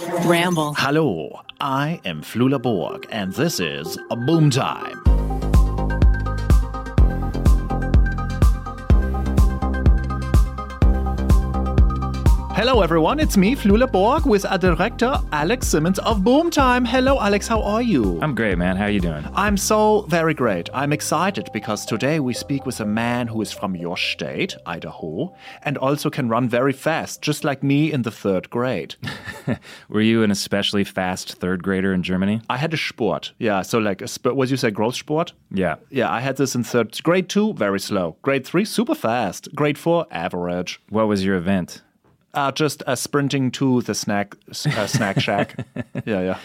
Ramble. Hello, I am Flula Borg, and this is Boom Time. Hello, everyone. It's me, Flula Borg, with our director, Alex Simmons of Boomtime. Hello, Alex. How are you? I'm great, man. How are you doing? I'm so very great. I'm excited because today we speak with a man who is from your state, Idaho, and also can run very fast, just like me in the third grade. Were you an especially fast third grader in Germany? I had a sport. Yeah, so like a sport. What you say, growth sport? Yeah. Yeah, I had this in third grade two, very slow. Grade three, super fast. Grade four, average. What was your event? Uh, just uh, sprinting to the snack uh, snack shack. yeah, yeah.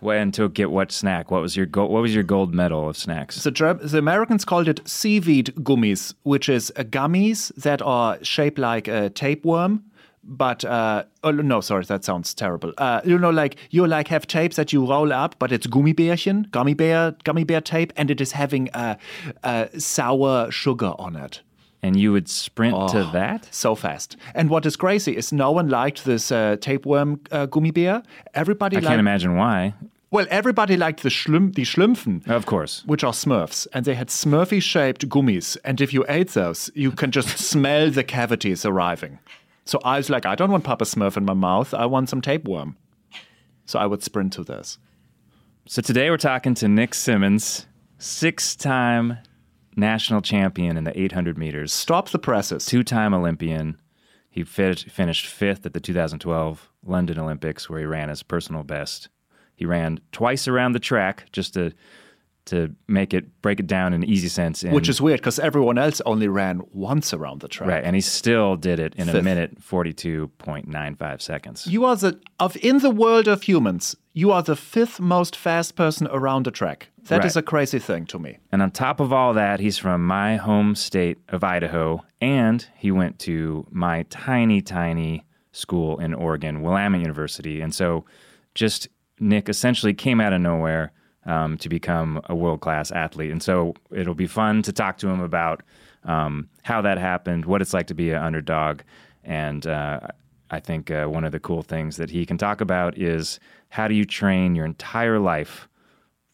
When to get what snack? What was your go- what was your gold medal of snacks? The, Ger- the Americans called it seaweed gummies, which is uh, gummies that are shaped like a tapeworm. But uh, oh no, sorry, that sounds terrible. Uh, you know, like you like have tapes that you roll up, but it's gummy Gummibärchen, gummy bear, gummy bear tape, and it is having a, a sour sugar on it. And you would sprint to that? so fast. And what is crazy is no one liked this uh, tapeworm uh, Gummibär. Everybody I liked. can't imagine why. Well, everybody liked the Schlüm- the Schlümpfen. Of course. Which are Smurfs, and they had Smurfy shaped gummies. And if you ate those, you can just smell the cavities arriving. So I was like, I don't want Papa Smurf in my mouth. I want some tapeworm. So I would sprint to this. So today we're talking to Nick Symmonds, six-time national champion in the 800 meters, Stop the presses. two-time Olympian. He fit, finished fifth at the 2012 London Olympics, where he ran his personal best. He ran twice around the track just to to make it break it down in easy sense. In, Which is weird because everyone else only ran once around the track. right, and he still did it in a minute 42.95 seconds. You are the of in the world of humans. You are the fifth most fast person around the track. That is Right. a crazy thing to me. And on top of all that, he's from my home state of Idaho, and he went to my tiny, tiny school in Oregon, Willamette University. And so, just Nick essentially came out of nowhere um, to become a world class athlete. And so, it'll be fun to talk to him about um, how that happened, what it's like to be an underdog. And uh, I think uh, one of the cool things that he can talk about is how do you train your entire life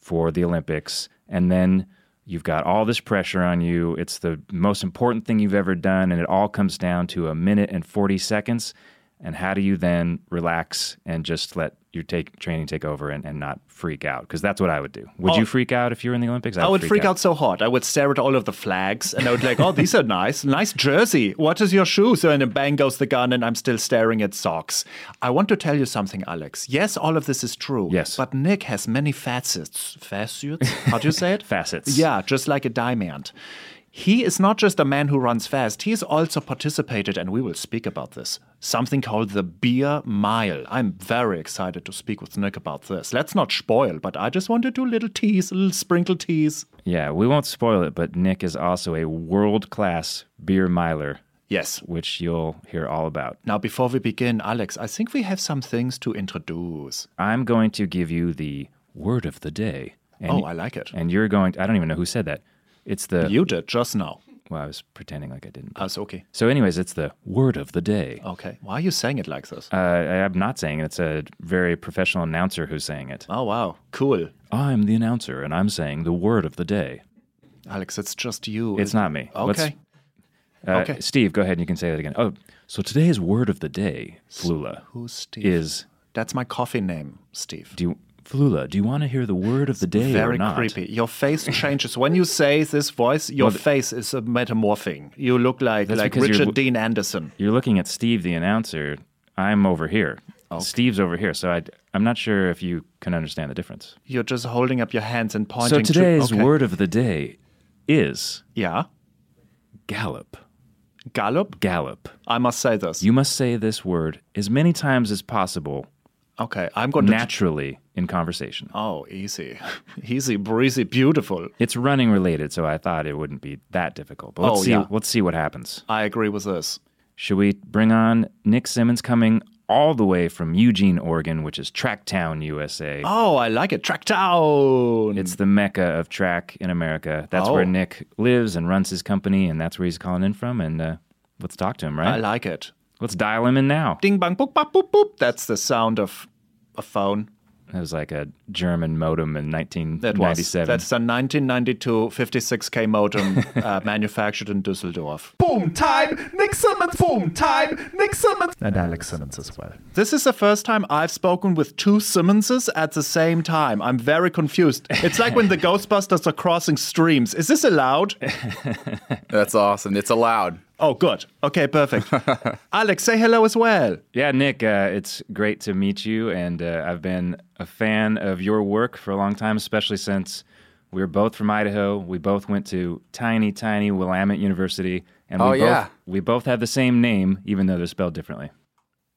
for the Olympics, and then you've got all this pressure on you. It's the most important thing you've ever done, and it all comes down to a minute and 40 seconds. And how do you then relax and just let your take, training take over and, and not freak out? Because that's what I would do. Would you oh. freak out if you were in the Olympics? I would freak out so hard. I would stare at all of the flags and I would like, oh, these are nice. Nice jersey. What is your shoe? So, and then bang goes the gun and I'm still staring at socks. I want to tell you something, Alex. Yes, all of this is true. Yes. But Nick has many facets. Facets? How do you say it? Facets. Yeah, just like a diamond. He is not just a man who runs fast, he's also participated, and we will speak about this, something called the Beer Mile. I'm very excited to speak with Nick about this. Let's not spoil, but I just want to do a little tease, a little sprinkle tease. Yeah, we won't spoil it, but Nick is also a world class beer miler, Yes. which you'll hear all about. Now, before we begin, Alex, I think we have some things to introduce. I'm going to give you the word of the day. And, Oh, I like it. And you're going, I don't even know who said that. It's the, You did just now. well, I was pretending like I didn't. That's okay. So, anyways, it's the word of the day. Okay. Why are you saying it like this? Uh, I'm not saying it. It's a very professional announcer who's saying it. oh, wow. Cool. I'm the announcer, and I'm saying the word of the day. Alex, it's just you. It's not me. Okay. uh, Okay. Steve, go ahead and you can say that again. Oh, so today's word of the day, Flula, Who's Steve? is That's my coffee name, Steve. do you, Flula, do you want to hear the word of the day Very or not? creepy. Your face changes when you say this voice. Your face is a metamorphing. You look like like Richard Dean Anderson. You're looking at Steve, the announcer. I'm over here. Steve's over here. So I, I'm not sure if you can understand the difference. You're just holding up your hands and So pointing. today's to, okay. So today's word of the day is Yeah, gallop. gallop. Gallop. I must say this. You must say this word as many times as possible okay, I'm going to. naturally in conversation. oh, easy, easy, breezy, beautiful. It's running related, so I thought it wouldn't be that difficult. But let's Oh, see yeah. let's see what happens. I agree with this. Should we bring on Nick Symmonds coming all the way from Eugene, Oregon, which is Tracktown, USA. Oh, I like it. Tracktown. It's the mecca of track in America. That's Oh. where Nick lives and runs his company, and that's where he's calling in from. And uh, let's talk to him, right? I like it. let's dial him in now. Ding bang boop bop boop boop. That's the sound of A phone. It was like a German modem in That was. 1997. That's a 1992 56k modem uh, manufactured in Düsseldorf. Boom time, Nick Symmonds. Boom time, Nick Symmonds. And Alex Simmons as well. This is the first time I've spoken with two Simmonses at the same time. I'm very confused. It's like when the Ghostbusters are crossing streams. Is this allowed? That's awesome. It's allowed. Oh, good. Okay, perfect. Alex, say hello as well. Yeah, Nick, uh, it's great to meet you. And uh, I've been a fan of your work for a long time, especially since we were both from Idaho. We both went to tiny, tiny Willamette University. And we Oh, both, yeah. We both have the same name, even though they're spelled differently.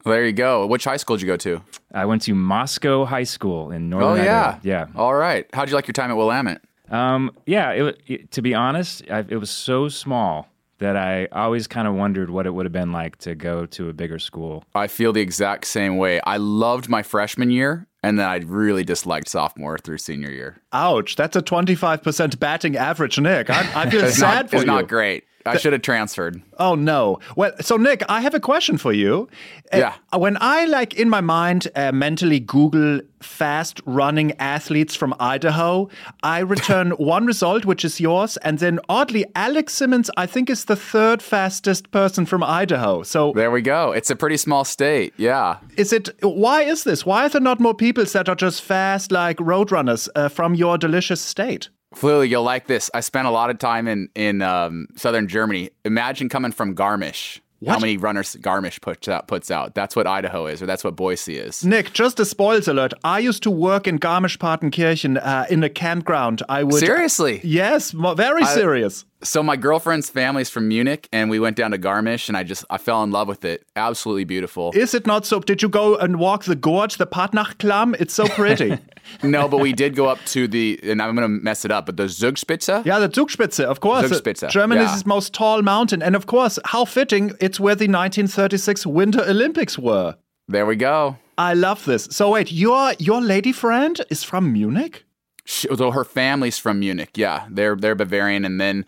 There you go. Which high school did you go to? I went to Moscow High School in Oh northern yeah, Idaho. Yeah. All right. How'd you like your time at Willamette? Um, yeah, it, it, to be honest, I, it was so small that I always kind of wondered what it would have been like to go to a bigger school. I feel the exact same way. I loved my freshman year, and then I really disliked sophomore through senior year. Ouch, that's a 25% batting average, Nick. I, I feel sad not, for it's you. not great. I should have transferred. Oh no. Well, so Nick, I have a question for you. Uh, Yeah. when I like in my mind uh, mentally Google fast running athletes from Idaho, I return one result, which is yours, and then oddly, Alex Simmons, I think, is the third fastest person from Idaho. So There we go. It's a pretty small state. Yeah. is it? Why is this? Why are there not more people that are just fast like roadrunners uh, from your delicious state? Fluey, you'll like this. I spent a lot of time in in um, southern Germany. Imagine coming from Garmisch. How many runners Garmisch puts out? Puts out. That's what Idaho is, or that's what Boise is. Nick, just a spoils alert. I used to work in Garmisch-Partenkirchen uh, in a campground. I would Seriously. Yes, very serious. So my girlfriend's family's from Munich, and we went down to Garmisch, and I just I fell in love with it. Absolutely beautiful. Is it not so? Did you go and walk the gorge, the Patnachklamm? It's so pretty. no, but we did go up to the, and I'm gonna mess it up, but the Zugspitze. yeah, the Zugspitze, of course. Zugspitze, Germany's yeah. most tall mountain. And of course, how fitting, it's where the 1936 Winter Olympics were. There we go. I love this. So wait, your your lady friend is from Munich? She, so her family's from Munich. Yeah, they're they're Bavarian, and then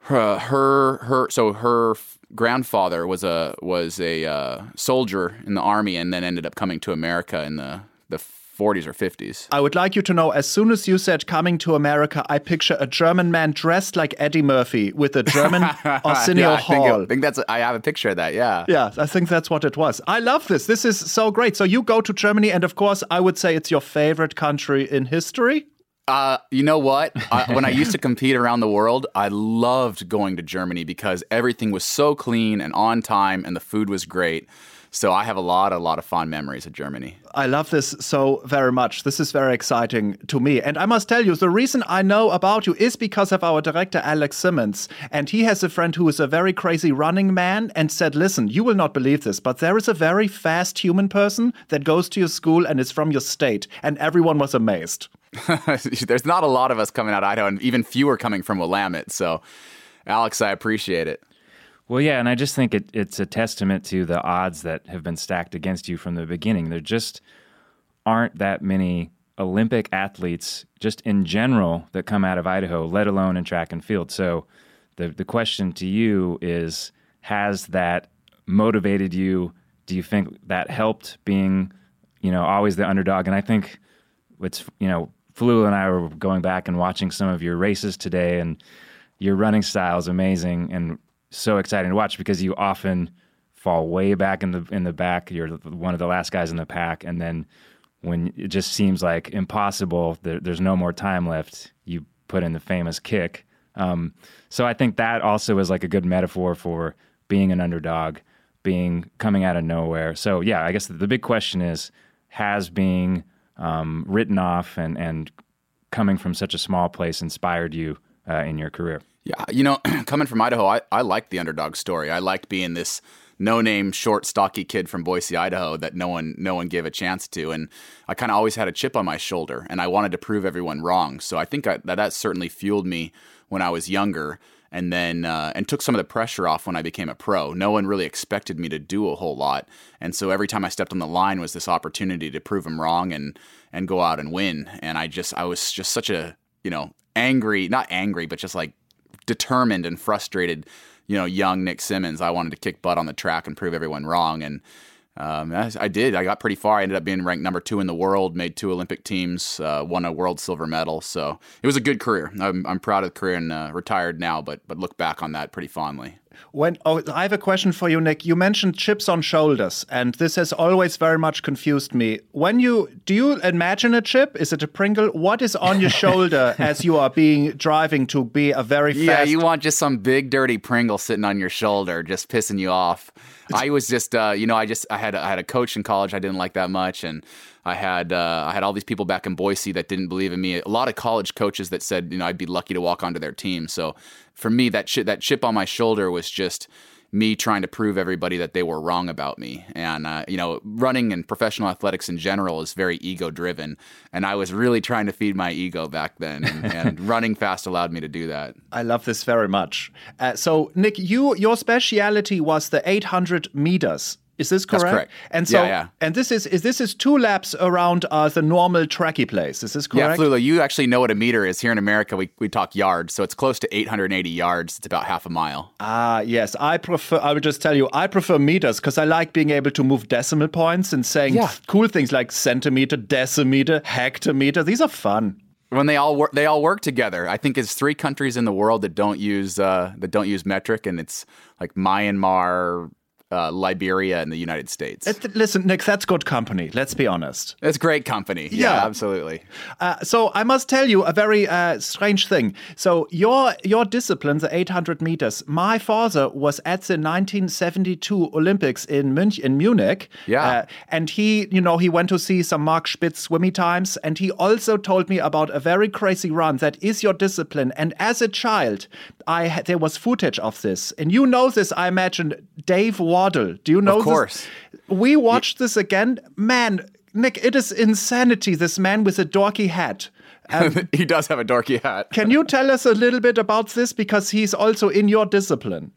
her her, her so her f- grandfather was a was a uh, soldier in the army, and then ended up coming to America in the the 40s or 50s. I would like you to know as soon as you said coming to America, I picture a German man dressed like Eddie Murphy with a German Arsenio yeah, I think, Hall. I think that's I have a picture of that. Yeah. Yeah, I think that's what it was. I love this. This is so great. So you go to Germany, and of course, I would say it's your favorite country in history. Uh, you know what? I, when I used to compete around the world, I loved going to Germany because everything was so clean and on time, and the food was great. So I have a lot, a lot of fond memories of Germany. I love this so very much. This is very exciting to me. And I must tell you, the reason I know about you is because of our director, Alex Simmons. And he has a friend who is a very crazy running man and said, Listen, you will not believe this, but there is a very fast human person that goes to your school and is from your state. And everyone was amazed. There's not a lot of us coming out of Idaho, and even fewer coming from Willamette. So, Alex, I appreciate it. Well, yeah, and I just think it, it's a testament to the odds that have been stacked against you from the beginning. There just aren't that many Olympic athletes, just in general, that come out of Idaho, let alone in track and field. So the, the question to you is Has that motivated you? Do you think that helped being, you know, always the underdog? And I think it's, you know, Flu and I were going back and watching some of your races today, and your running style is amazing and so exciting to watch because you often fall way back in the in the back. You're one of the last guys in the pack, and then when it just seems like impossible, there, there's no more time left. You put in the famous kick. Um, so I think that also is like a good metaphor for being an underdog, being coming out of nowhere. So yeah, I guess the, big question is: Has being um, written off and and coming from such a small place inspired you uh, in your career? Yeah, you know, coming from Idaho, I, I liked the underdog story. I liked being this no-name, short, stocky kid from Boise, Idaho that no one no one gave a chance to, and I kind of always had a chip on my shoulder, and I wanted to prove everyone wrong. So I think I, that that certainly fueled me when I was younger, and then uh, and took some of the pressure off when I became a pro. No one really expected me to do a whole lot, and so every time I stepped on the line was this opportunity to prove them wrong and and go out and win. And I just I was just such a you know angry, not angry, but just like determined and frustrated, you know, young Nick Symmonds. I wanted to kick butt on the track and prove everyone wrong. And Um, I, I did. I got pretty far. I ended up being ranked number two in the world. Made two Olympic teams. Uh, won a world silver medal. So it was a good career. I'm, I'm proud of the career and uh, retired now, but but look back on that pretty fondly. When oh, I have a question for you, Nick. You mentioned chips on shoulders, and this has always very much confused me. When you do you imagine a chip? Is it a Pringle? What is on your shoulder as you are being driving to be a very fast? Yeah, you want just some big dirty Pringle sitting on your shoulder, just pissing you off. I was just, uh, you know, I just I had I had a coach in college I didn't like that much, and I had uh, I had all these people back in Boise that didn't believe in me. A lot of college coaches that said, you know, I'd be lucky to walk onto their team. So for me, that chip, that chip on my shoulder was just me trying to prove everybody that they were wrong about me. And uh, you know, running and professional athletics in general is very ego driven, and I was really trying to feed my ego back then. And, and running fast allowed me to do that. I love this very much. Uh, so, Nick, you your speciality was the 800 meters. Is this correct? correct. And so, Yeah, yeah. and this is is this is two laps around uh, the normal tracky place. Is this correct? Yeah? Flula, you actually know what a meter is. Here in America, we, we talk yards, so it's close to 880 yards. It's about half a mile. Ah, yes. I prefer. I would just tell you, I prefer meters because I like being able to move decimal points and saying Yeah. cool things like centimeter, decimeter, hectometer. These are fun. when they all work they all work together i think it's three countries in the world that don't use uh, that don't use metric and it's like myanmar uh, liberia and the united states Listen, Nick, that's good company. Let's be honest. it's great company yeah, Yeah. absolutely Uh, so I must tell you a very uh, strange thing. So your your discipline, the 800 meters. My father was at the 1972 Olympics in Munich, in Munich. Yeah. Uh, and he, you know, he went to see some Mark Spitz swimmy times, and he also told me about a very crazy run that is your discipline. And as a child, I had, there was footage of this, and you know this, I imagine. Dave Wottle, do you know? Of course. We watched this again, man. Nick, it is insanity. This man with a dorky hat. Um, he does have a dorky hat can you tell us a little bit about this because he's also in your discipline?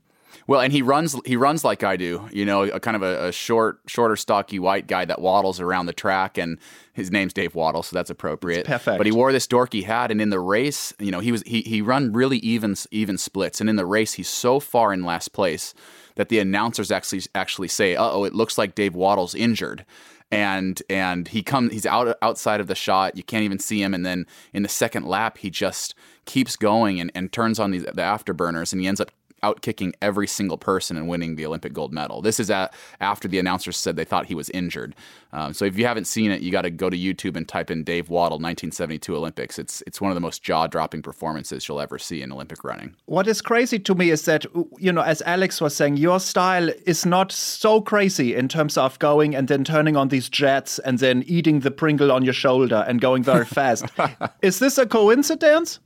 Well, and he runs he runs like I do, you know, a kind of a, a short, shorter, stocky white guy that waddles around the track, and his name's Dave Wottle, so that's appropriate. It's perfect. But he wore this dorky hat, and in the race, you know, he was he he run really even even splits, and in the race, he's so far in last place that the announcers actually actually say, "Uh oh, it looks like Dave Wottle's injured." And and he come he's out outside of the shot. You can't even see him. And then in the second lap, he just keeps going and, and turns on these the afterburners, and he ends up out kicking every single person and winning the Olympic gold medal. This is at, after the announcers said they thought he was injured. Um, so if you haven't seen it, you got to go to YouTube and type in Dave Wottle 1972 Olympics. It's it's one of the most jaw dropping performances you'll ever see in Olympic running. What is crazy to me is that, you know, as Alex was saying, your style is not so crazy in terms of going and then turning on these jets and then eating the Pringle on your shoulder and going very fast. is this a coincidence?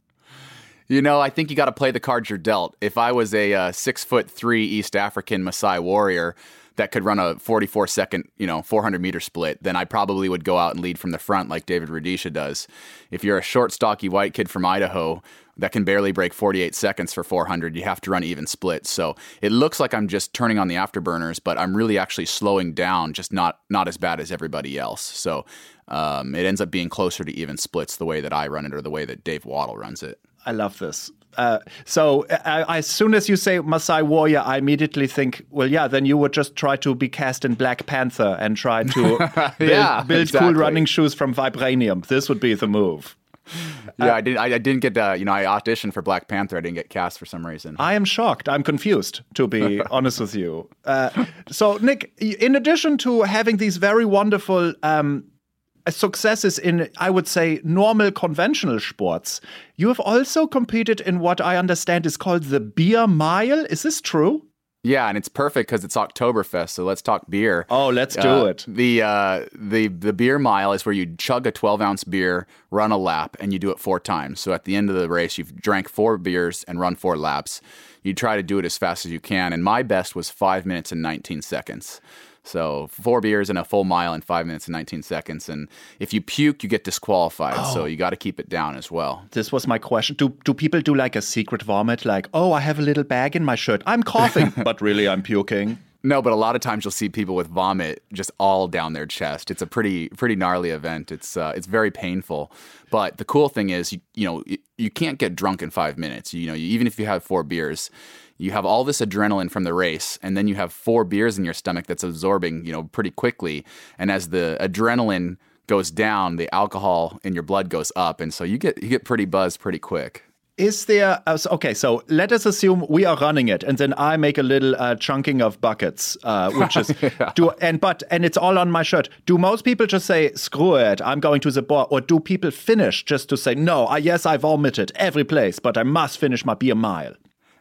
You know, I think you got to play the cards you're dealt. If I was a uh, six foot three East African Maasai warrior that could run a 44 second, you know, 400 meter split, then I probably would go out and lead from the front like David Rudisha does. If you're a short, stocky white kid from Idaho that can barely break 48 seconds for 400, you have to run even splits. So it looks like I'm just turning on the afterburners, but I'm really actually slowing down, just not not as bad as everybody else. So um, it ends up being closer to even splits the way that I run it or the way that Dave Wottle runs it. I love this. Uh, so uh, as soon as you say Maasai warrior, I immediately think, well, yeah, then you would just try to be cast in Black Panther and try to build, Yeah, build exactly. cool running shoes from vibranium. This would be the move. Yeah, I didn't. I, I didn't get. Uh, you know, I auditioned for Black Panther. I didn't get cast for some reason. I am shocked. I'm confused, to be honest with you. Uh, so, Nick, in addition to having these very wonderful um, successes in, I would say, normal conventional sports, you have also competed in what I understand is called the beer mile. Is this true? yeah, and it's perfect because it's Oktoberfest. So let's talk beer. Oh, let's do Uh, it. The uh, the the beer mile is where you chug a 12 ounce beer, run a lap, and you do it four times. So at the end of the race, you've drank four beers and run four laps. You try to do it as fast as you can, and my best was five minutes and 19 seconds. So four beers and a full mile in five minutes and 19 seconds. And if you puke, you get disqualified. Oh. So you got to keep it down as well. This was my question. Do do people do like a secret vomit? Like, oh, I have a little bag in my shirt. I'm coughing, but really I'm puking. No, but a lot of times you'll see people with vomit just all down their chest. It's a pretty pretty gnarly event. It's uh, it's very painful. But the cool thing is, you, you know, you, you can't get drunk in five minutes. You know, even if you have four beers, you have all this adrenaline from the race, and then you have four beers in your stomach that's absorbing, you know, pretty quickly. And as the adrenaline goes down, the alcohol in your blood goes up, and so you get you get pretty buzzed pretty quick. Is there uh, okay? So let us assume we are running it, and then I make a little uh, chunking of buckets, uh, which is do and but and it's all on my shirt. Do most people just say screw it, I'm going to the bar, or do people finish just to say no? I, yes, I vomited every place, but I must finish my beer mile.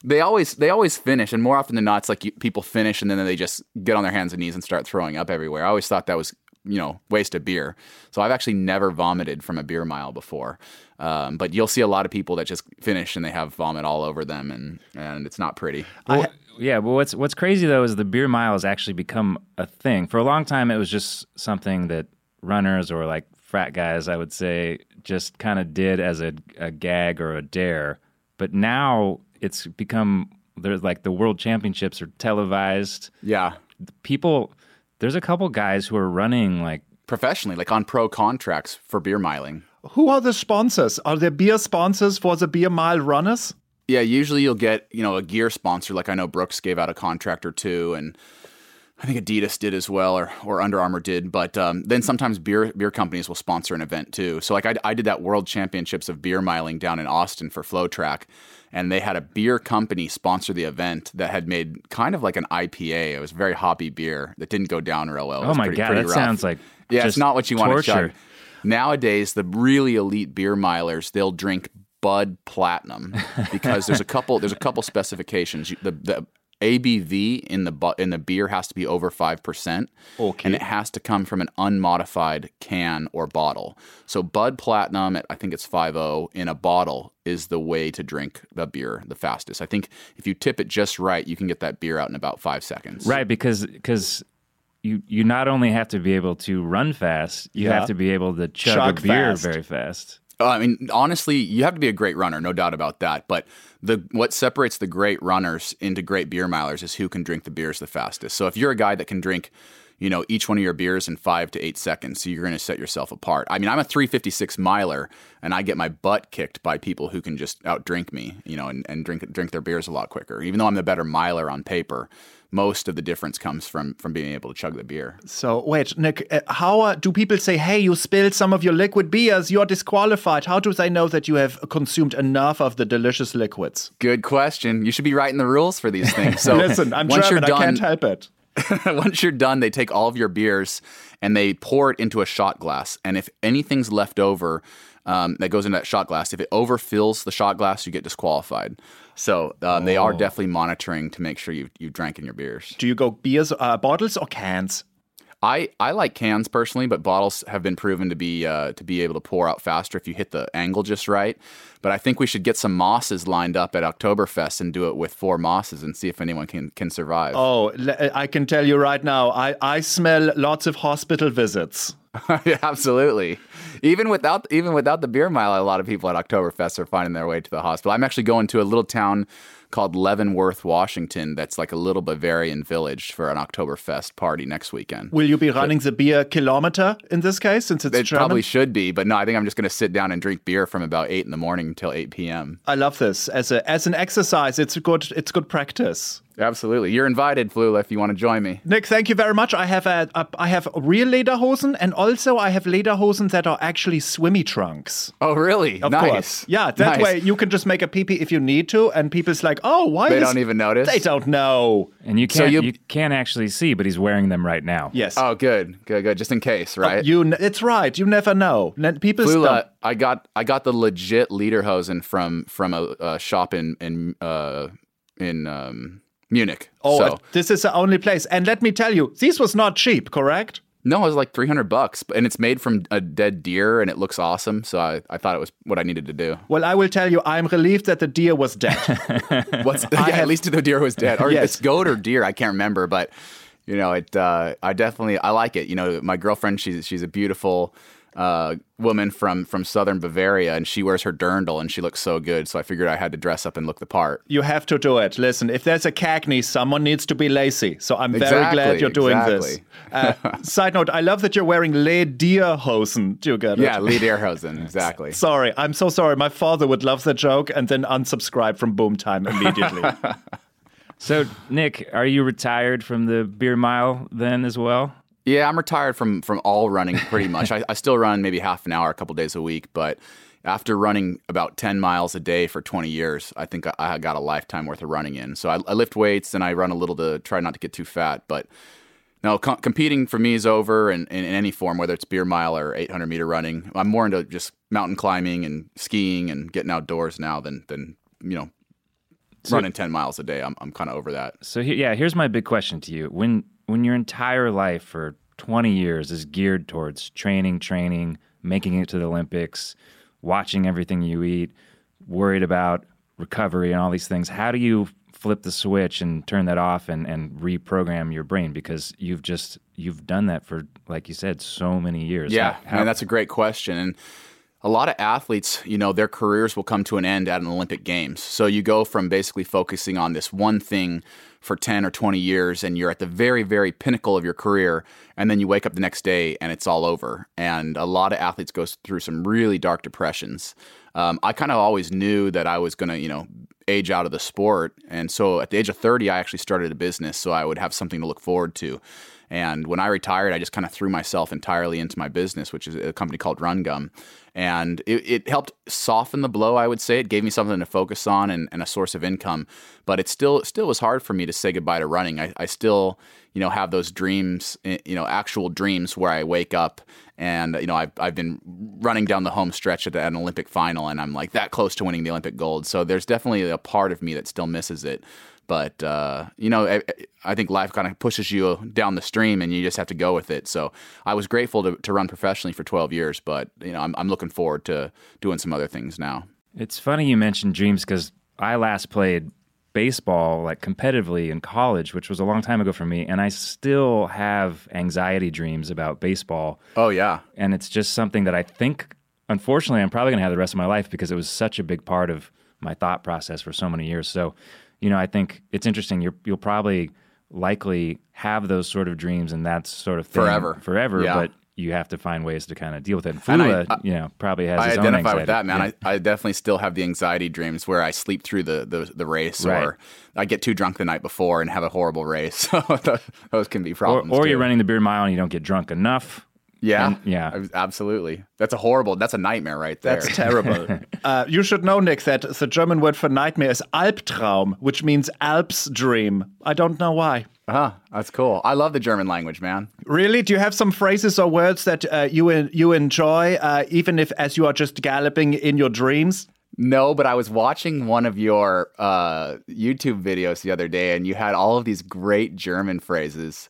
They always they always finish, and more often than not, it's like you, people finish and then they just get on their hands and knees and start throwing up everywhere. I always thought that was you know waste of beer. So I've actually never vomited from a beer mile before. Um, but you'll see a lot of people that just finish and they have vomit all over them, and and it's not pretty. Well, yeah, but what's what's crazy though is the beer mile has actually become a thing. For a long time, it was just something that runners or like frat guys, I would say, just kind of did as a, a gag or a dare. But now it's become there's like the world championships are televised. Yeah, People, there's a couple guys who are running like professionally, like on pro contracts for beer miling. Who are the sponsors? Are there beer sponsors for the beer mile runners? Yeah, usually you'll get you know a gear sponsor. Like I know Brooks gave out a contract or two, and I think Adidas did as well, or or Under Armour did. But um, then sometimes beer beer companies will sponsor an event too. So like I, I did that World Championships of beer miling down in Austin for FloTrack, and they had a beer company sponsor the event that had made kind of like an IPA. It was very hoppy beer that didn't go down real well. Oh my pretty- God, pretty that rough. sounds like yeah, it's not what you want to torture. chug. Nowadays, the really elite beer milers they'll drink Bud Platinum because there's a couple there's a couple specifications. You- The the ABV in the bu- in the beer has to be over five percent, Okay. and it has to come from an unmodified can or bottle. So Bud Platinum at I think it's 5.0 in a bottle is the way to drink the beer the fastest. I think if you tip it just right, you can get that beer out in about five seconds. Right, because because you you not only have to be able to run fast, you Yeah. have to be able to chug, Chug a beer fast. very fast. Uh, I mean, honestly, you have to be a great runner, no doubt about that. But the what separates the great runners into great beer milers is who can drink the beers the fastest. So if you're a guy that can drink, you know, each one of your beers in five to eight seconds, so you're going to set yourself apart. I mean, I'm a 356 miler, and I get my butt kicked by people who can just outdrink me, you know, and, and drink drink their beers a lot quicker. Even though I'm the better miler on paper, most of the difference comes from from being able to chug the beer. So wait, Nick, uh, how uh, do people say, "Hey, you spilled some of your liquid beers, you're disqualified"? How do they know that you have consumed enough of the delicious liquids? Good question. You should be writing the rules for these things. So Listen, I'm German, you're I can't done- help it. once you're done, they take all of your beers and they pour it into a shot glass. And if anything's left over um, that goes into that shot glass, if it overfills the shot glass, you get disqualified. So um, they Oh. are definitely monitoring to make sure you you drank in your beers. Do you go beers, uh, bottles, or cans? I, I like cans personally, but bottles have been proven to be uh, to be able to pour out faster if you hit the angle just right. But I think we should get some mosses lined up at Oktoberfest and do it with four mosses and see if anyone can can survive. Oh, I can tell you right now, I, I smell lots of hospital visits. Absolutely. Even without even without the beer mile, a lot of people at Oktoberfest are finding their way to the hospital. I'm actually going to a little town called Leavenworth, Washington. That's like a little Bavarian village for an Oktoberfest party next weekend. Will you be running the beer kilometer in this case, since it's It German? probably should be, but no, I think I'm just going to sit down and drink beer from about eight in the morning until eight p.m. I love this as a as an exercise. It's good it's good practice. Absolutely, you're invited, Flula, if you want to join me. Nick, thank you very much. I have a, a I have real lederhosen and also I have lederhosen that are actually swimmy trunks. Oh, really? Of nice. course. Yeah, that Nice. way you can just make a pee pee if you need to, and people's like, oh, why They is don't even notice? They don't know. And you can't you- you, can't actually see, but he's wearing them right now. Yes. Oh, good, good, good. Just in case, right? You, n- it's right. You never know. Ne- People Flula, don't. I got I got the legit lederhosen from from a, a shop in in uh, in um, Munich. Oh, so, this is the only place. And let me tell you, this was not cheap, correct? no, it was like three hundred bucks, and it's made from a dead deer, and it looks awesome. So I, I thought it was what I needed to do. Well, I will tell you, I'm relieved that the deer was dead. What's yeah, at least the deer was dead, or Yes. it's goat or deer, I can't remember, but you know, it. Uh, I definitely I like it. You know, my girlfriend, she's she's a beautiful. Uh, woman from from southern Bavaria, and she wears her dirndl, and she looks so good. So I figured I had to dress up and look the part. you have to do it. Listen, if there's a cagney, someone needs to be lazy. So I'm very glad you're doing this. Uh, side note, I love that you're wearing Lederhosen. Do you get it? Yeah, Lee Deerhosen, exactly. Sorry, I'm so sorry. My father would love the joke and then unsubscribe from Boom Time immediately. So, Nick, are you retired from the beer mile then as well? Yeah, I'm retired from from all running pretty much. I, I still run maybe half an hour a couple days a week, but after running about 10 miles a day for 20 years, I think I, I got a lifetime worth of running in. So I, I, lift weights and I run a little to try not to get too fat. But no, com- competing for me is over in, in, in, any form, whether it's beer mile or 800 meter running. I'm more into just mountain climbing and skiing and getting outdoors now than, than you know, so, running 10 miles a day. I'm, I'm kind of over that. So, he, yeah, here's my big question to you. When, when your entire life for 20 years is geared towards training, training, making it to the Olympics, watching everything you eat, worried about recovery and all these things. How do you flip the switch and turn that off and, and reprogram your brain? Because you've just you've done that for, like you said, so many years. Yeah, how, how, that's a great question. And a lot of athletes, you know, their careers will come to an end at an Olympic Games. So you go from basically focusing on this one thing for 10 or 20 years and you're at the very, very pinnacle of your career. And then you wake up the next day and it's all over. And a lot of athletes go through some really dark depressions. Um, I kind of always knew that I was going to, you know, age out of the sport. And so at the age of 30, I actually started a business so I would have something to look forward to. And when I retired, I just kind of threw myself entirely into my business, which is a company called Run Gum. And it, it, helped soften the blow, I would say. It gave me something to focus on and, and, a source of income. But it still still was hard for me to say goodbye to running. I, I still, you know, have those dreams, eh, you know, actual dreams where I wake up and, you know, I've, I've been running down the home stretch at an Olympic final and I'm like that close to winning the Olympic gold. So there's definitely a part of me that still misses it. But uh, you know, I, I, think life kind of pushes you down the stream, and you just have to go with it. So I was grateful to, to run professionally for 12 years, but you know, I'm, I'm looking forward to doing some other things now. It's funny you mentioned dreams because I last played baseball like competitively in college, which was a long time ago for me, and I still have anxiety dreams about baseball. Oh yeah, and it's just something that I think, unfortunately, I'm probably going to have the rest of my life because it was such a big part of my thought process for so many years. So you know, I think it's interesting. you will probably likely have those sort of dreams and that sort of thing forever, forever. Yeah. But you have to find ways to kind of deal with it. And Flula, I, I, you know, probably has. I identify with that, man. Yeah. I, I definitely still have the anxiety dreams where I sleep through the the, the race, right. or I get too drunk the night before and have a horrible race. So those can be problems. Or, or you're running the beer mile and you don't get drunk enough. Yeah, and, yeah, absolutely. That's a horrible. That's a nightmare right there. That's terrible. uh, you should know, Nick, that the German word for nightmare is Albtraum, which means Alp's dream. I don't know why. Ah, that's cool. I love the German language, man. Really? Do you have some phrases or words that uh, you you enjoy, uh, even if as you are just galloping in your dreams? No, but I was watching one of your uh, YouTube videos the other day, and you had all of these great German phrases.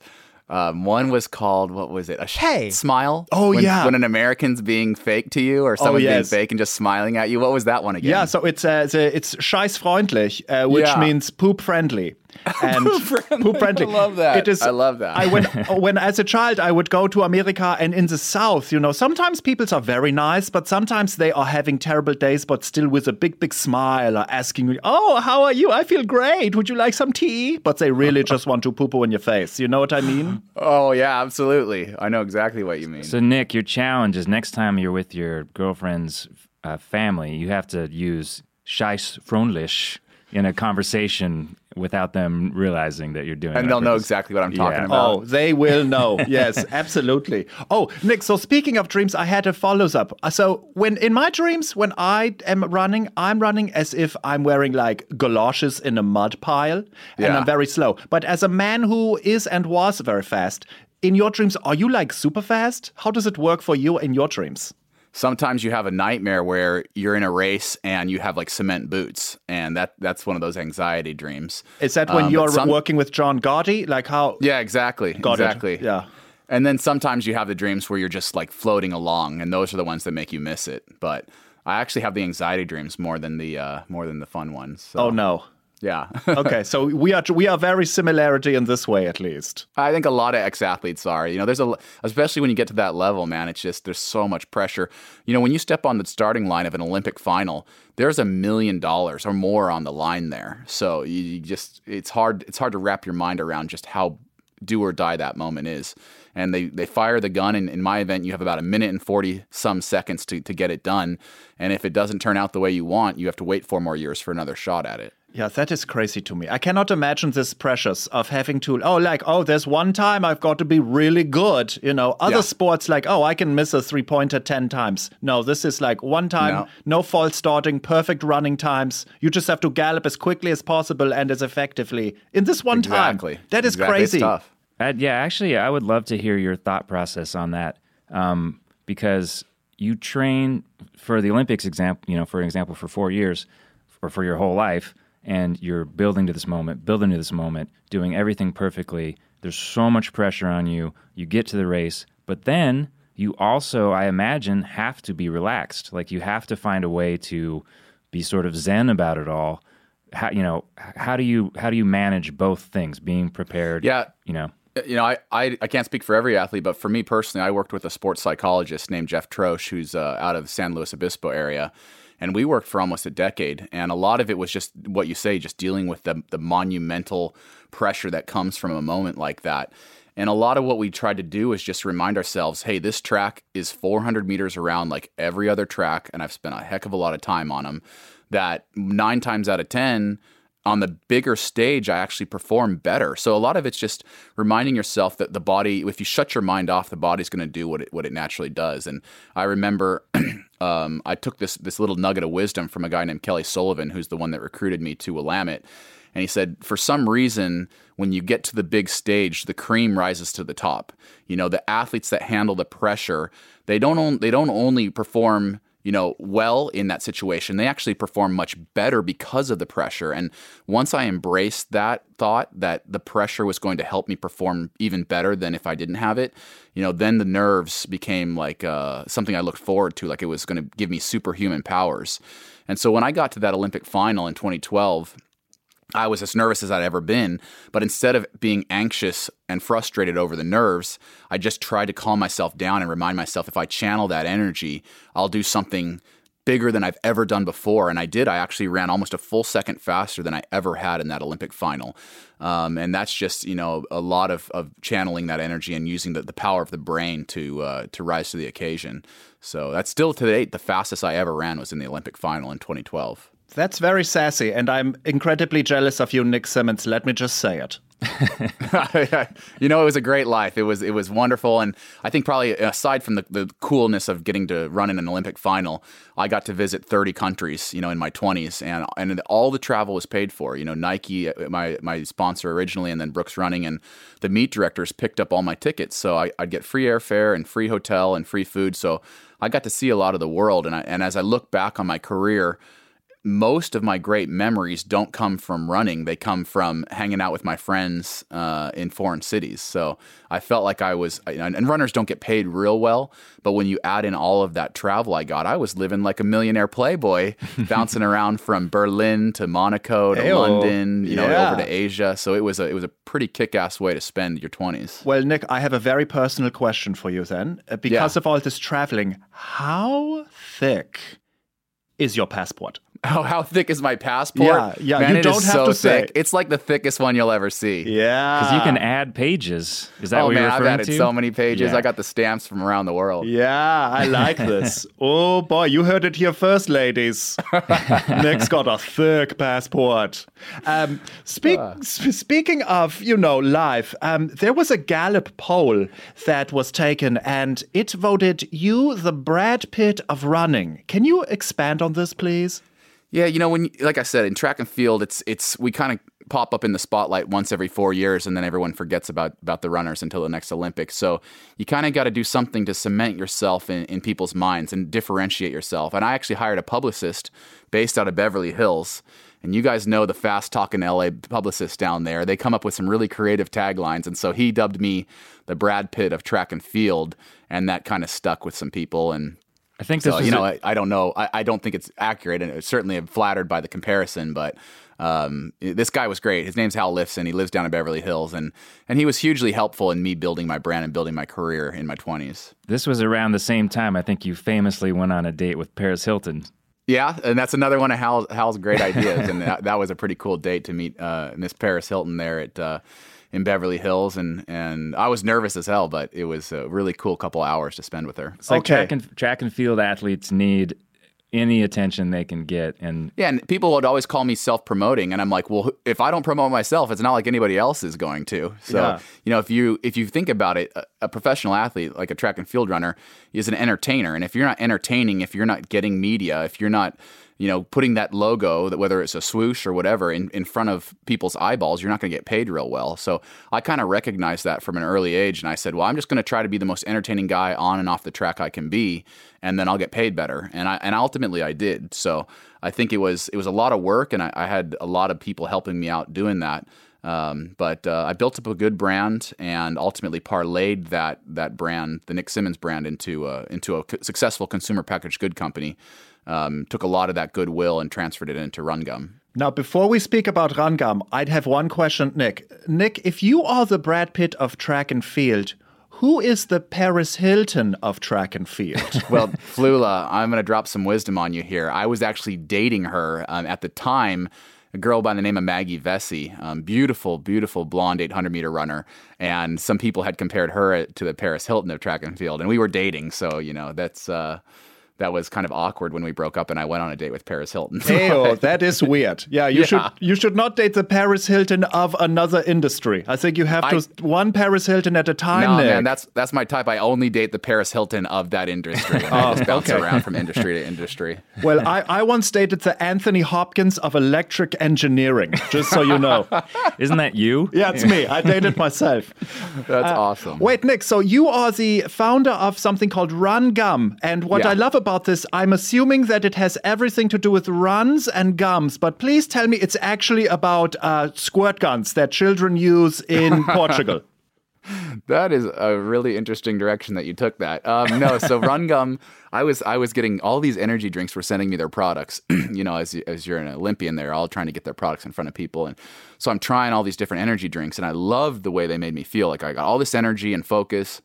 Um, one was called what was it? A hey smile. Oh when, yeah. When an American's being fake to you, or someone oh, yes. being fake and just smiling at you. What was that one again? Yeah. So it's uh, it's scheißfreundlich, uh, which yeah. means poop friendly. and poop friendly. I love that. It is. I love that. I when when as a child I would go to America and in the South, you know, sometimes people are very nice, but sometimes they are having terrible days, but still with a big big smile or asking me, "Oh, how are you? I feel great. Would you like some tea?" But they really just want to poo poo in your face. You know what I mean? Oh yeah, absolutely. I know exactly what you mean. So Nick, your challenge is next time you're with your girlfriend's uh, family, you have to use scheiß freundlich in a conversation without them realizing that you're doing and they'll know exactly what i'm talking yeah. about. oh they will know. Yes absolutely. Oh nick so speaking of dreams i had a follow-up. Uh, so when in my dreams when i am running i'm running as if i'm wearing like galoshes in a mud pile and yeah. i'm very slow. But as a man who is and was very fast in your dreams are you like super fast? How does it work for you in your dreams sometimes you have a nightmare where you're in a race and you have like cement boots and that that's one of those anxiety dreams. Is that when um, you're some, working with john gotti? Like how yeah exactly exactly. Yeah. And then sometimes you have the dreams where you're just like floating along and those are the ones that make you miss it. But i actually have the anxiety dreams more than the uh, more than the fun ones so. oh no yeah. okay, so we are we are very similarity in this way, at least. I think a lot of ex athletes are. You know, there's a especially when you get to that level, man. It's just there's so much pressure. You know, when you step on the starting line of an Olympic final, there's a million dollars or more on the line there. So you, you just it's hard it's hard to wrap your mind around just how do or die that moment is. And they, they fire the gun. And in my event, you have about a minute and 40 some seconds to, to get it done. And if it doesn't turn out the way you want, you have to wait four more years for another shot at it. Yeah, that is crazy to me. I cannot imagine this pressures of having to, oh, like, oh, there's one time I've got to be really good. You know, other Yeah. sports, like, oh, I can miss a three pointer 10 times. No, this is like one time, No. no, false starting, perfect running times. You just have to gallop as quickly as possible and as effectively in this one Exactly. time. That is Exactly. Crazy. tough. Uh, yeah, actually, I would love to hear your thought process on that um, because you train for the Olympics example, you know, for example, for four years or for your whole life, and you're building to this moment, building to this moment, doing everything perfectly. There's so much pressure on you. You get to the race, but then you also, I imagine, have to be relaxed. Like you have to find a way to be sort of zen about it all. How, you know, how do you how do you manage both things? Being prepared, Yeah. you know. you know, I, I, I can't speak for every athlete, but for me personally, I worked with a sports psychologist named Jeff Troesch, who's uh, out of San Luis Obispo area. And we worked for almost a decade. And a lot of it was just what you say, just dealing with the, the monumental pressure that comes from a moment like that. And a lot of what we tried to do is just remind ourselves hey, this track is 400 meters around like every other track. And I've spent a heck of a lot of time on them. That nine times out of 10, on the bigger stage, I actually perform better. So a lot of it's just reminding yourself that the body, if you shut your mind off, the body's going to do what it what it naturally does. And I remember um, I took this this little nugget of wisdom from a guy named Kelly Sullivan, who's the one that recruited me to Willamette. And he said, for some reason, when you get to the big stage, the cream rises to the top. You know, the athletes that handle the pressure, they don't on, they don't only perform you know, well in that situation. They actually perform much better because of the pressure. And once I embraced that thought that the pressure was going to help me perform even better than if I didn't have it, you know, then the nerves became like uh, something I looked forward to, like it was going to give me superhuman powers. And so when I got to that Olympic final in 2012, I was as nervous as I'd ever been, but instead of being anxious and frustrated over the nerves, I just tried to calm myself down and remind myself if I channel that energy, I'll do something bigger than I've ever done before. And I did. I actually ran almost a full second faster than I ever had in that Olympic final. Um, and that's just, you know, a lot of, of channeling that energy and using the, the power of the brain to, uh, to rise to the occasion. So that's still to date the fastest I ever ran was in the Olympic final in 2012. That's very sassy, and I'm incredibly jealous of you, Nick Symmonds. Let me just say it. you know, it was a great life. It was it was wonderful, and I think probably aside from the, the coolness of getting to run in an Olympic final, I got to visit 30 countries. You know, in my 20s, and and all the travel was paid for. You know, Nike, uh, my my sponsor originally, and then Brooks Running, and the meet directors picked up all my tickets, so I, I'd get free airfare and free hotel and free food. So I got to see a lot of the world, and I, and as I look back on my career most of my great memories don't come from running. They come from hanging out with my friends uh, in foreign cities. So I felt like I was, and runners don't get paid real well, but when you add in all of that travel I got, I was living like a millionaire playboy, bouncing around from Berlin to Monaco to Ayo. London, you know, Yeah. over to Asia. So it was a it was a pretty kick ass way to spend your twenties. Well, Nick, I have a very personal question for you then. Uh, Because Yeah. of all this traveling, how thick is your passport? Oh, how thick is my passport? Yeah, yeah, Man, you it is don't have so to say. thick. It's like the thickest one you'll ever see. Yeah. Because you can add pages. Is that oh what you're man, I've referring added to? so many pages. Yeah. I got the stamps from around the world. Yeah, I like this. oh boy, you heard it here first, ladies. Nick's got a thick passport. Um, speak, sp- speaking of, you know, life, um, there was a Gallup poll that was taken and it voted you the Brad Pitt of running. Can you expand on this, please? Yeah, you know, when like I said, in track and field, it's it's we kind of pop up in the spotlight once every four years, and then everyone forgets about about the runners until the next Olympics. So you kind of got to do something to cement yourself in, in people's minds and differentiate yourself. And I actually hired a publicist based out of Beverly Hills. And you guys know the fast talking LA publicists down there. They come up with some really creative taglines. And so he dubbed me the Brad Pitt of track and field. And that kind of stuck with some people. And I think this so you know, I, I don't know. I, I don't think it's accurate, and certainly I'm flattered by the comparison. But um, this guy was great. His name's Hal Lifson. He lives down in Beverly Hills, and and he was hugely helpful in me building my brand and building my career in my 20s. this was around the same time. I think you famously went on a date with Paris Hilton. Yeah, and that's another one of Hal's, Hal's great ideas, and that, that was a pretty cool date to meet uh, Miss Paris Hilton there at uh, in Beverly Hills, and and I was nervous as hell, but it was a really cool couple hours to spend with her. It's like Okay. track and track and field athletes need any attention they can get. And Yeah, and people would always call me self-promoting, and I'm like, well, if I don't promote myself, it's not like anybody else is going to. So, Yeah. you know, if you if you think about it, a, a professional athlete like a track and field runner is an entertainer, and if you're not entertaining, if you're not getting media, if you're not you know, putting that logo, that whether it's a swoosh or whatever, in, in front of people's eyeballs, you're not going to get paid real well. So I kind of recognized that from an early age, and I said, well, I'm just going to try to be the most entertaining guy on and off the track I can be, and then I'll get paid better. And I and ultimately I did. So I think it was it was a lot of work, and I, I had a lot of people helping me out doing that. Um, but uh, I built up a good brand and ultimately parlayed that that brand, the Nick Symmonds brand, into a, into a successful consumer packaged good company. Um, took a lot of that goodwill and transferred it into Run Gum. Now, before we speak about Run Gum, I'd have one question, Nick. Nick, if you are the Brad Pitt of track and field, who is the Paris Hilton of track and field? Well, Flula, I'm going to drop some wisdom on you here. I was actually dating her um, at the time. A girl by the name of Maggie Vessey, um, beautiful, beautiful blonde 800 meter runner, and some people had compared her to the Paris Hilton of track and field, and we were dating, so you know that's uh, that was kind of awkward when we broke up, and I went on a date with Paris Hilton. Ew, that is weird. Yeah, you Yeah. should you should not date the Paris Hilton of another industry. I think you have to one Paris Hilton at a time. No, Nick. man, that's that's my type. I only date the Paris Hilton of that industry. And I oh, just bounce okay. around from industry to industry. well, I, I once dated the Anthony Hopkins of electric engineering. Just so you know. isn't that you? Yeah, it's me. I dated myself. That's uh, awesome. Wait, Nick, so you are the founder of something called Run Gum. And what Yeah. I love about this, I'm assuming that it has everything to do with runs and gums. But please tell me it's actually about uh, squirt guns that children use in Portugal. That is a really interesting direction that you took that. Um, no, so Run Gum, I was I was getting all these energy drinks were sending me their products. you know, as as you're an Olympian, they're all trying to get their products in front of people, and so I'm trying all these different energy drinks, and I loved the way they made me feel. Like I got all this energy and focus.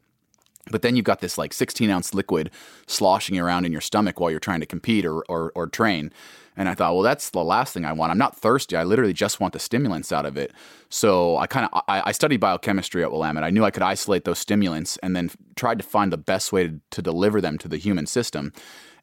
But then you've got this like 16 ounce liquid sloshing around in your stomach while you're trying to compete or, or, or train. And I thought, well, that's the last thing I want. I'm not thirsty. I literally just want the stimulants out of it. So I kind of I, I studied biochemistry at Willamette. I knew I could isolate those stimulants and then tried to find the best way to, to deliver them to the human system.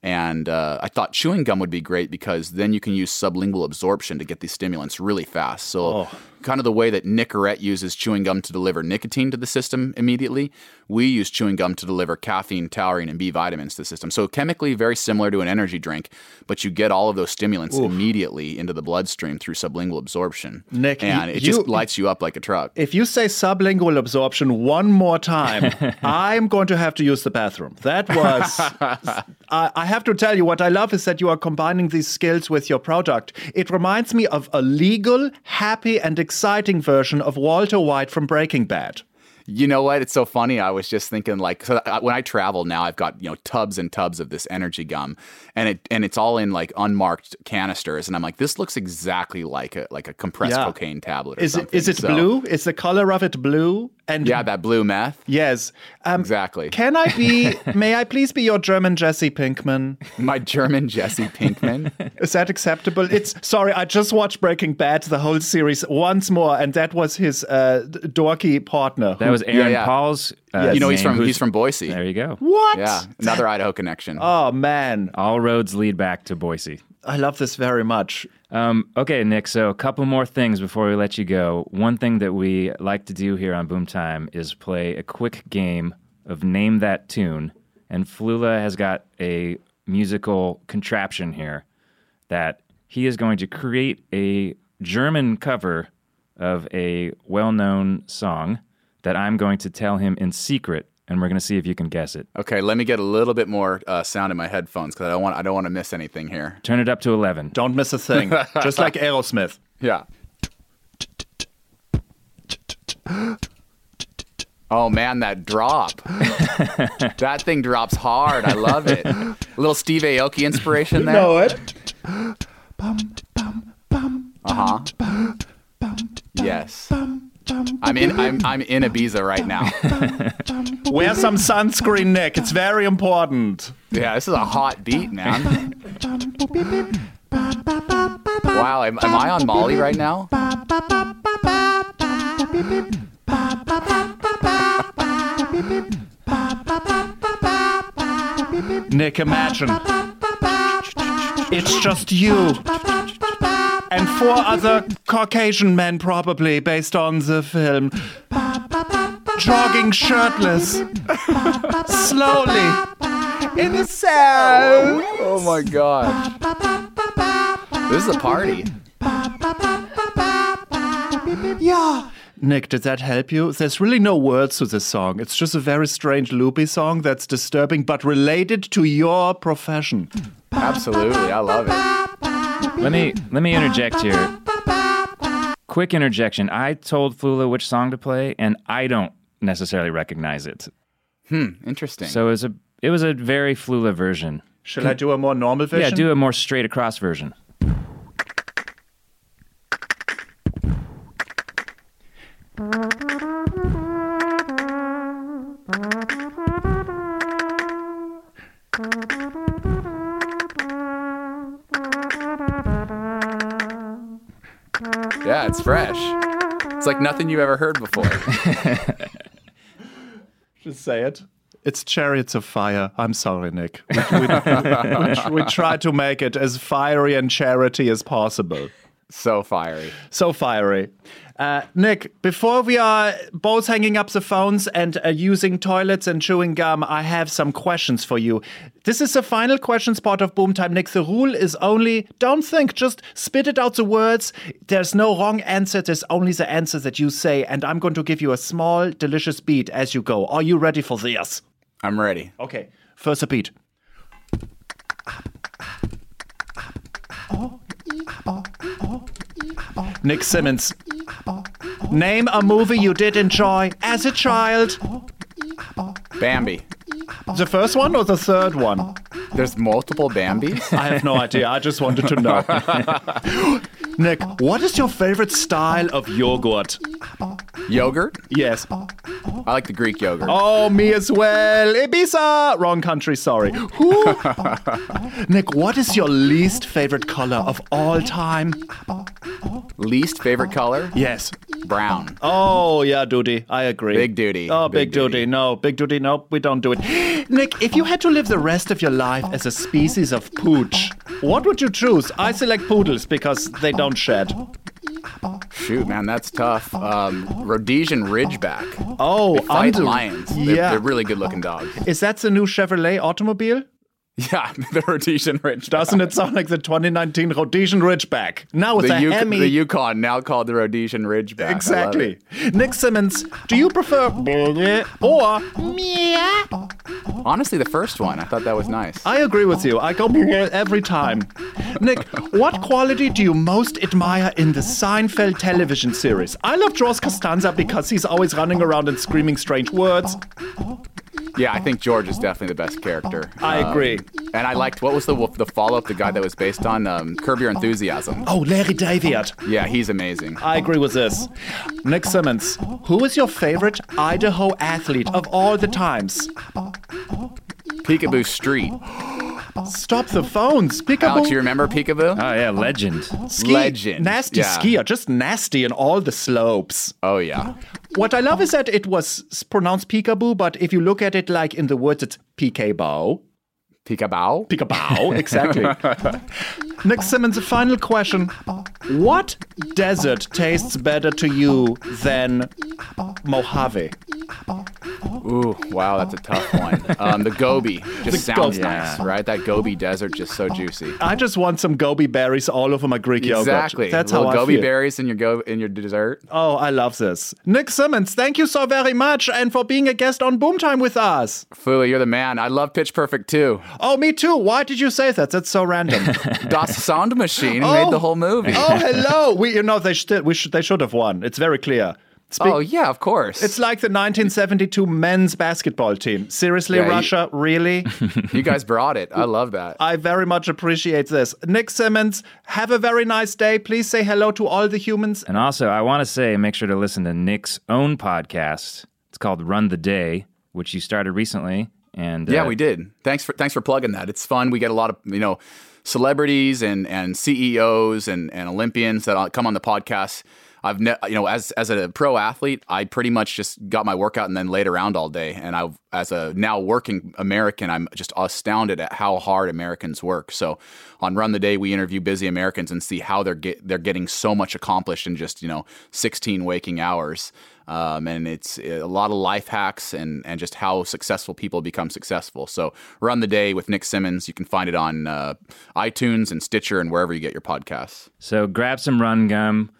And uh, I thought chewing gum would be great because then you can use sublingual absorption to get these stimulants really fast. So, kind of the way that Nicorette uses chewing gum to deliver nicotine to the system immediately, we use chewing gum to deliver caffeine, taurine, and B vitamins to the system. So, chemically very similar to an energy drink, but you get all of those stimulants immediately into the bloodstream through sublingual absorption. Nick, and you- it just you- lights you up like a truck. If you say sublingual absorption one more time, I'm going to have to use the bathroom. That was. I, I have to tell you, what I love is that you are combining these skills with your product. It reminds me of a legal, happy, and exciting version of Walter White from Breaking Bad. You know what? It's so funny. I was just thinking, like, so when I travel now, I've got you know tubs and tubs of this energy gum, and it and it's all in like unmarked canisters, and I'm like, this looks exactly like a like a compressed Yeah. cocaine tablet. Or Is it, something. is it So- blue? Is the color of it blue? And Yeah, that blue meth. Yes. Um, Exactly. Can I be? may I please be your German Jesse Pinkman? My German Jesse Pinkman. Is that acceptable? It's sorry, I just watched Breaking Bad, the whole series once more, and that was his uh, dorky partner. That was Aaron yeah. Paul's. Uh, you know, he's from he's from Boise. There you go. what? Yeah, another Idaho connection. Oh man, All roads lead back to Boise. I love this very much. Um, okay, Nick. So a couple more things before we let you go. One thing that we like to do here on Boom Time is play a quick game of name that tune. And Flula has got a musical contraption here that he is going to create a German cover of a well-known song that I'm going to tell him in secret, and we're going to see if you can guess it. Okay, let me get a little bit more uh, sound in my headphones because I don't want I don't want to miss anything here. Turn it up to eleven. Don't miss a thing. just like Aerosmith. Yeah. Oh man, that drop. that thing drops hard. I love it. A little Steve Aoki inspiration there. Know it? Uh-huh. Yes. I'm in I'm I'm in Ibiza right now. Wear some sunscreen, Nick. It's very important. Yeah, this is a hot beat, man. Wow, am, am I on Molly right now? Nick, imagine. It's just you. And four other Caucasian men, probably, based on the film. Jogging shirtless. Slowly. In the south. Oh my god. This is a party. Yeah. Nick, did that help you? There's really no words to this song. It's just a very strange loopy song that's disturbing but related to your profession. Absolutely. I love it. Let me let me interject here. Quick interjection. I told Flula which song to play, and I don't necessarily recognize it. Hmm, interesting. So it was a it was a very Flula version. Shall I do a more normal version? Yeah, do a more straight across version. yeah, it's fresh. It's like nothing you've ever heard before. Just say it. It's Chariots of Fire. I'm sorry, Nick. We, we, we, we try to make it as fiery and charity as possible. so fiery. So fiery. Uh, Nick, before we are both hanging up the phones and uh, using toilets and chewing gum, I have some questions for you. This is the final question spot of Boom Time. Nick, the rule is only don't think, just spit it out the words. There's no wrong answer, there's only the answer that you say. And I'm going to give you a small, delicious beat as you go. Are you ready for this? I'm ready. Okay, first a beat. Nick Symmonds. Name a movie you did enjoy as a child. Bambi. The first one or the third one? There's multiple Bambis? I have no idea. I just wanted to know. Nick, what is your favorite style of yogurt? Yogurt? Yes. I like the Greek yogurt. Oh, me as well. Ibiza. Wrong country, sorry. Nick, what is your least favorite color of all time? Least favorite color? Yes. Brown. Oh, yeah, Duty. I agree. Big duty. Oh, big, Big duty. duty. No, big duty. No, we don't do it. Nick, if you had to live the rest of your life as a species of pooch, what would you choose? I select poodles because they don't shed. Shoot, man, that's tough. Um, Rhodesian Ridgeback. Oh, They fight under- lions. They're, Yeah. they're really good looking dogs. Is that the new Chevrolet automobile? Yeah, the Rhodesian Ridgeback. Doesn't it sound like the 2019 Rhodesian Ridgeback? Now with the, Yuk- Hemi. the Yukon, now called the Rhodesian Ridgeback. Exactly. Nick Symmonds, do you prefer or? Honestly, the first one, I thought that was nice. I agree with you. I go every time. Nick, what quality do you most admire in the Seinfeld television series? I love George Costanza because he's always running around and screaming strange words. Yeah, I think George is definitely the best character. I Um, agree. And I liked what was the the follow up? The guy that was based on um, Curb Your Enthusiasm. Oh, Larry David. Yeah, he's amazing. I agree with this. Nick Symmonds, who is your favorite Idaho athlete of all the times? Picabo Street. Stop the phones. Picabo. Alex, you remember Picabo? Oh yeah, legend. Ski- Legend. Nasty Yeah. skier, just nasty in all the slopes. oh yeah. What I love is that it was pronounced peekaboo, but if you look at it like in the words, it's peekaboo. Peekaboo. Peekaboo, exactly. Nick Symmonds, a final question. What desert tastes better to you than Mojave? Ooh, wow, that's a tough one. Um, the Gobi just sounds Gobi. nice, right? That Gobi desert just so juicy. I just want some gobi berries all over my Greek yogurt. Exactly. That's Little how I Gobi feel. berries in your go in your dessert. Oh, I love this. Nick Symmonds, thank you so very much and for being a guest on Boomtime with us. Flula, you're the man. I love Pitch Perfect too. Oh, me too. Why did you say that? That's so random. Das Sound Machine Oh. made the whole movie. oh, hello. We, you know, they should, we should, they should have won. It's very clear. Speak- Oh, yeah, of course. It's like the 1972 men's basketball team. Seriously, Yeah, you- Russia? Really? you guys brought it. I love that. I very much appreciate this. Nick Symmonds, have a very nice day. Please say hello to all the humans. And also, I want to say, make sure to listen to Nick's own podcast. It's called Run the Day, which you started recently. And Yeah, uh, we did. Thanks for thanks for plugging that. It's fun. We get a lot of you know celebrities and and CEOs and and Olympians that come on the podcast. I've ne- you know as as a pro athlete, I pretty much just got my workout and then laid around all day. And I as a now working American, I'm just astounded at how hard Americans work. So on Run the Day, we interview busy Americans and see how they're get they're getting so much accomplished in just you know 16 waking hours. Um, and it's a lot of life hacks and, and just how successful people become successful. So, Run the Day with Nick Symmonds, You can find it on uh, iTunes and Stitcher and wherever you get your podcasts. So grab some run gum,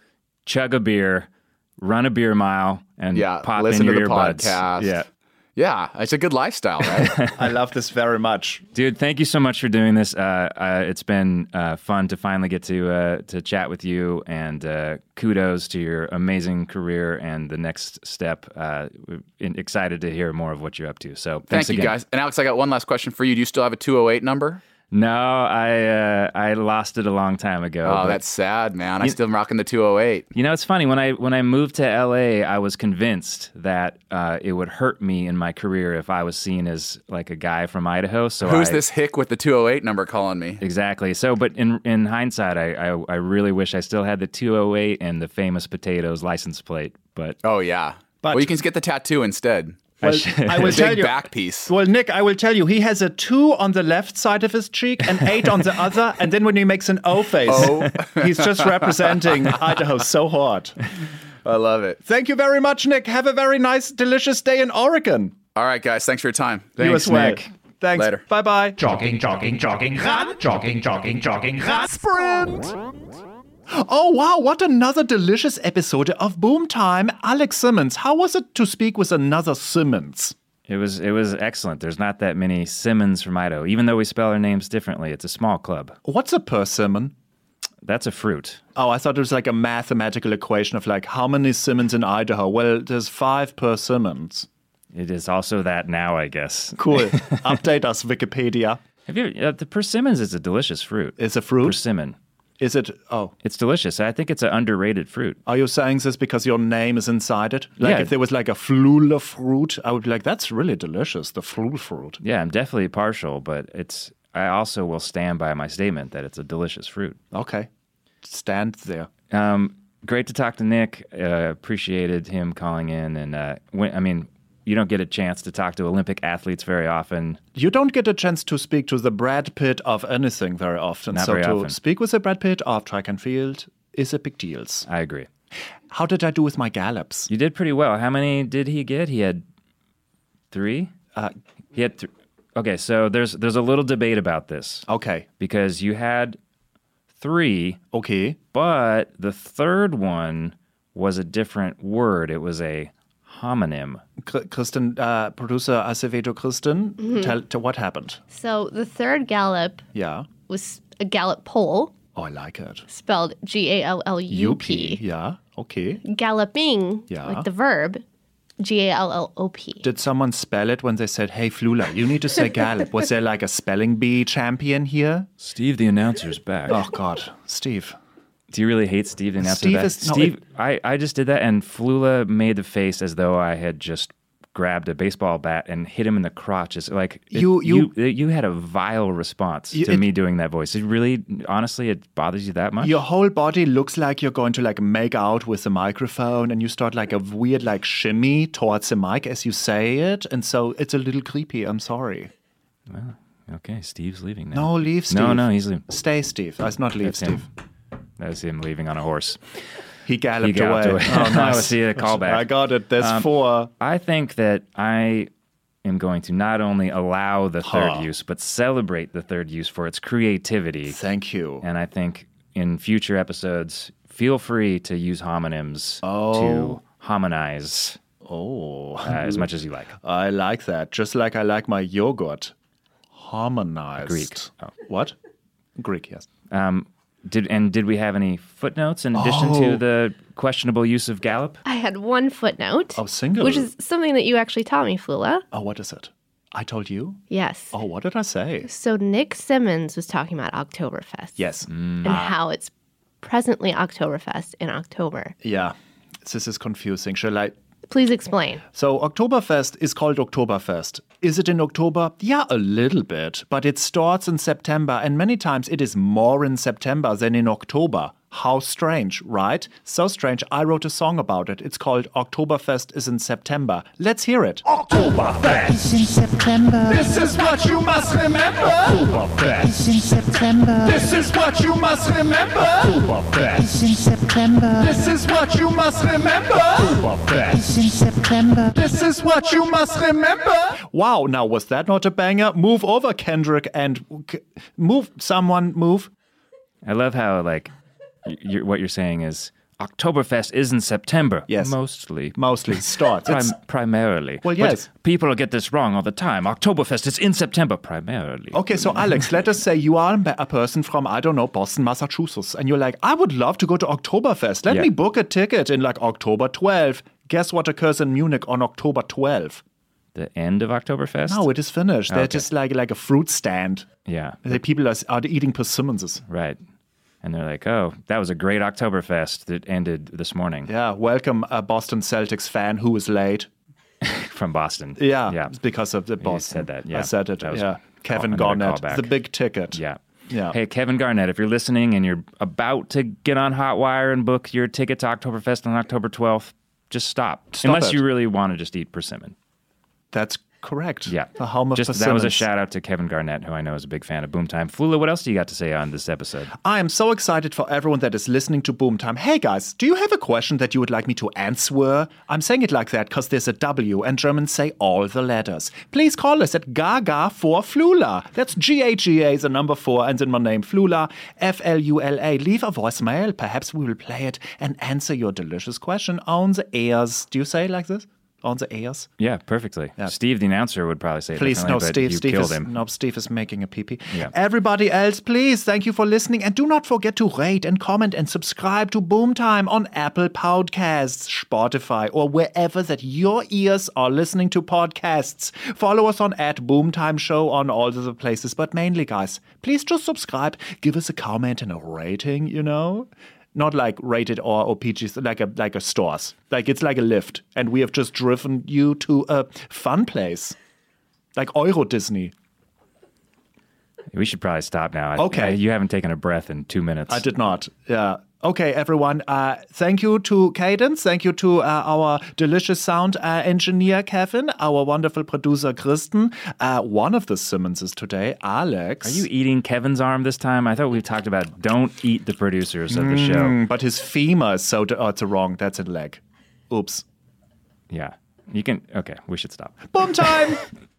chug a beer, run a beer mile, and Yeah, pop listen in to your the earbuds. podcast. Yeah. Yeah, it's a good lifestyle, right? I love this very much. Dude, thank you so much for doing this. Uh, uh, it's been uh, fun to finally get to uh, to chat with you, and uh, kudos to your amazing career and the next step. Uh, in- excited to hear more of what you're up to. So thanks Thank you, again. guys. And Alex, I got one last question for you. Do you still have a 208 number? No, I uh, I lost it a long time ago. Oh, that's sad, man. I'm still am rocking the 208. You know, it's funny when I when I moved to LA, I was convinced that uh, it would hurt me in my career if I was seen as like a guy from Idaho. So Who's I- this hick with the 208 number calling me? Exactly. So, but in in hindsight, I, I I really wish I still had the 208 and the famous potatoes license plate. But Oh, yeah. But- well, you can get the tattoo instead. I Well, I will tell you. back piece. Well, Nick, I will tell you, he has a two on the left side of his cheek and eight on the other, and then when he makes an O face, Oh. he's just representing Idaho so hard. I love it. Thank you very much, Nick. Have a very nice, delicious day in Oregon. All right, guys. Thanks for your time. you Thanks, as well. Nick. Thanks. Later. Bye bye. Jogging, jogging, jogging, run. Jogging, jogging, jogging, run. Sprint. Oh, wow, what another delicious episode of Boom Time. Alex Simmons, how was it to speak with another Simmons? it was it was excellent. There's not that many Simmons from Idaho, even though we spell our names differently. It's a small club. What's a persimmon? That's a fruit. Oh, I thought it was like a mathematical equation of like how many Simmons in Idaho? Well, there's five persimmons. It is also that now, I guess. Cool. Update us, Wikipedia. Have you? Uh, the persimmons is a delicious fruit. It's a fruit? Persimmon. Is it? Oh, It's delicious. I think it's an underrated fruit. are you saying this because your name is inside it? Like Yeah. if there was like a flula fruit, I would be like, that's really delicious. The flula fruit. Yeah, I'm definitely partial, but it's. I also will stand by my statement that it's a delicious fruit. Okay, stand there. Um, great to talk to Nick. Uh, appreciated him calling in, and uh, when, I mean, you don't get a chance to talk to Olympic athletes very often. You don't get a chance to speak to the Brad Pitt of anything very often. Not so very to often. speak with the Brad Pitt of track and field is a big deal. I agree. How did I do with my gallops? You did pretty well. How many did he get? He had three. Uh, he had. Th- okay, so there's there's a little debate about this Okay, because you had three, okay. but the third one was a different word. It was a homonym. Kr- Kristen, uh, producer Acevedo Kristen, Mm-hmm. tell, tell what happened. So the third gallop Yeah. was a Gallup poll, Oh, I like it. spelled G A L L U P. Yeah. Okay. Galloping, Yeah. like the verb, G A L L O P. Did someone spell it when they said, "Hey, Flula, you need to say gallop"? Was there like a spelling bee champion here? Steve, the announcer's back. Oh God, Steve. Do you really hate Steve announcer? Steve that? is- no, Steve. it- I, I just did that, and Flula made the face as though I had just grabbed a baseball bat and hit him in the crotch. It's like it- You- you- you you had a vile response You- to it- me doing that voice. It really, honestly, it bothers you that much. Your whole body looks like you're going to like make out with the microphone, and you start like a weird like shimmy towards the mic as you say it, and so it's a little creepy. I'm sorry. okay, Steve's leaving now. No, leave, Steve. No, no, he's leaving. Stay, Steve. Uh, That's not leave, That's him. That's him leaving on a horse. He galloped, He galloped away. away. Oh, nice. I see a callback. I got it. There's Um, four. I think that I am going to not only allow the third Huh. use, but celebrate the third use for its creativity. Thank you. And I think in future episodes, feel free to use homonyms to hominize Oh, uh, as much as you like. I like that. Just like I like my yogurt. Harmonized. Greek. Oh. What? Greek, yes. Um, did and did we have any footnotes in addition Oh. to the questionable use of gallop? I had one footnote, Oh, single. which is something that you actually taught me, Flula. Oh, what is it? I told you? Yes. Oh, what did I say? So Nick Symmonds was talking about Oktoberfest. Yes. Mm. And how it's presently Oktoberfest in October. Yeah. This is confusing. Shall I? Please explain. So, Oktoberfest is called Oktoberfest. Is it in October? Yeah, a little bit. But it starts in September, and many times it is more in September than in October. How strange, right? So strange, I wrote a song about it. It's called Oktoberfest is in September. Let's hear it. Oktoberfest. is in September. This is what you must remember. Oktoberfest. It's in September. This is what you must remember. Oktoberfest. It's in September. This is what you must remember. Oktoberfest. It's in September. This is what you must remember. Wow, now was that not a banger? Move over, Kendrick, and move. Someone move. I love how like y- you're, what you're saying is Oktoberfest is in September. Yes. mostly. Mostly starts. Prim- primarily. Well, But yes. people get this wrong all the time. Oktoberfest is in September, primarily. Okay, so Alex, let us say you are a person from, I don't know, Boston, Massachusetts, and you're like, I would love to go to Oktoberfest. Let Yeah. me book a ticket in like October 12. Guess what occurs in Munich on October 12? The end of Oktoberfest? No, it is finished. They're just like like a fruit stand. Yeah, The people are, are eating persimmonses. right. And they're like, oh, that was a great Oktoberfest that ended this morning Yeah, welcome a Boston Celtics fan who was late. from Boston. Yeah, Yeah. it's because of the Boston. said that, yeah. I said it. That was yeah, Kevin Garnett, the big ticket. Yeah. Yeah. Hey, Kevin Garnett, if you're listening and you're about to get on Hotwire and book your ticket to Oktoberfest on October 12th, just stop. Stop Unless it. you really want to just eat persimmon. That's correct. Yeah. the home of just, That was a shout out to Kevin Garnett, who I know is a big fan of Boomtime. Flula, what else do you got to say on this episode? I am so excited for everyone that is listening to Boomtime. Hey guys, do you have a question that you would like me to answer? I'm saying it like that because there's a W and Germans say all the letters. Please call us at Gaga for Flula. That's G A G A, the number four, and then my name Flula, F L U L A. Leave a voicemail. Perhaps we will play it and answer your delicious question on the airs. Do you say it like this? On the airs? Yeah, perfectly. Steve, the announcer, would probably say Please, no, Steve. Steve killed is, him. No, Steve is making a pee pee. Yeah. Everybody else, please, thank you for listening. And do not forget to rate and comment and subscribe to Boomtime on Apple Podcasts, Spotify, or wherever that your ears are listening to podcasts. Follow us on at Boomtime Show on all the places. But mainly, guys, please just subscribe, give us a comment and a rating, you know? Not like rated R or PG, like a like a stores. Like it's like a Lyft, and we have just driven you to a fun place like Euro Disney. We should probably stop now. I- Okay. I- you haven't taken a breath in two minutes. I did not. Yeah. Okay, everyone. Uh, thank you to Cadence. Thank you to uh, our delicious sound uh, engineer, Kevin, our wonderful producer, Kristen. Uh, one of the Simmonses today, Alex. Are you eating Kevin's arm this time? I thought we talked about don't eat the producers of the show. Mm, but his femur is so. oh, it's wrong. That's a leg. Oops. Yeah. You can, okay, we should stop. Boom time!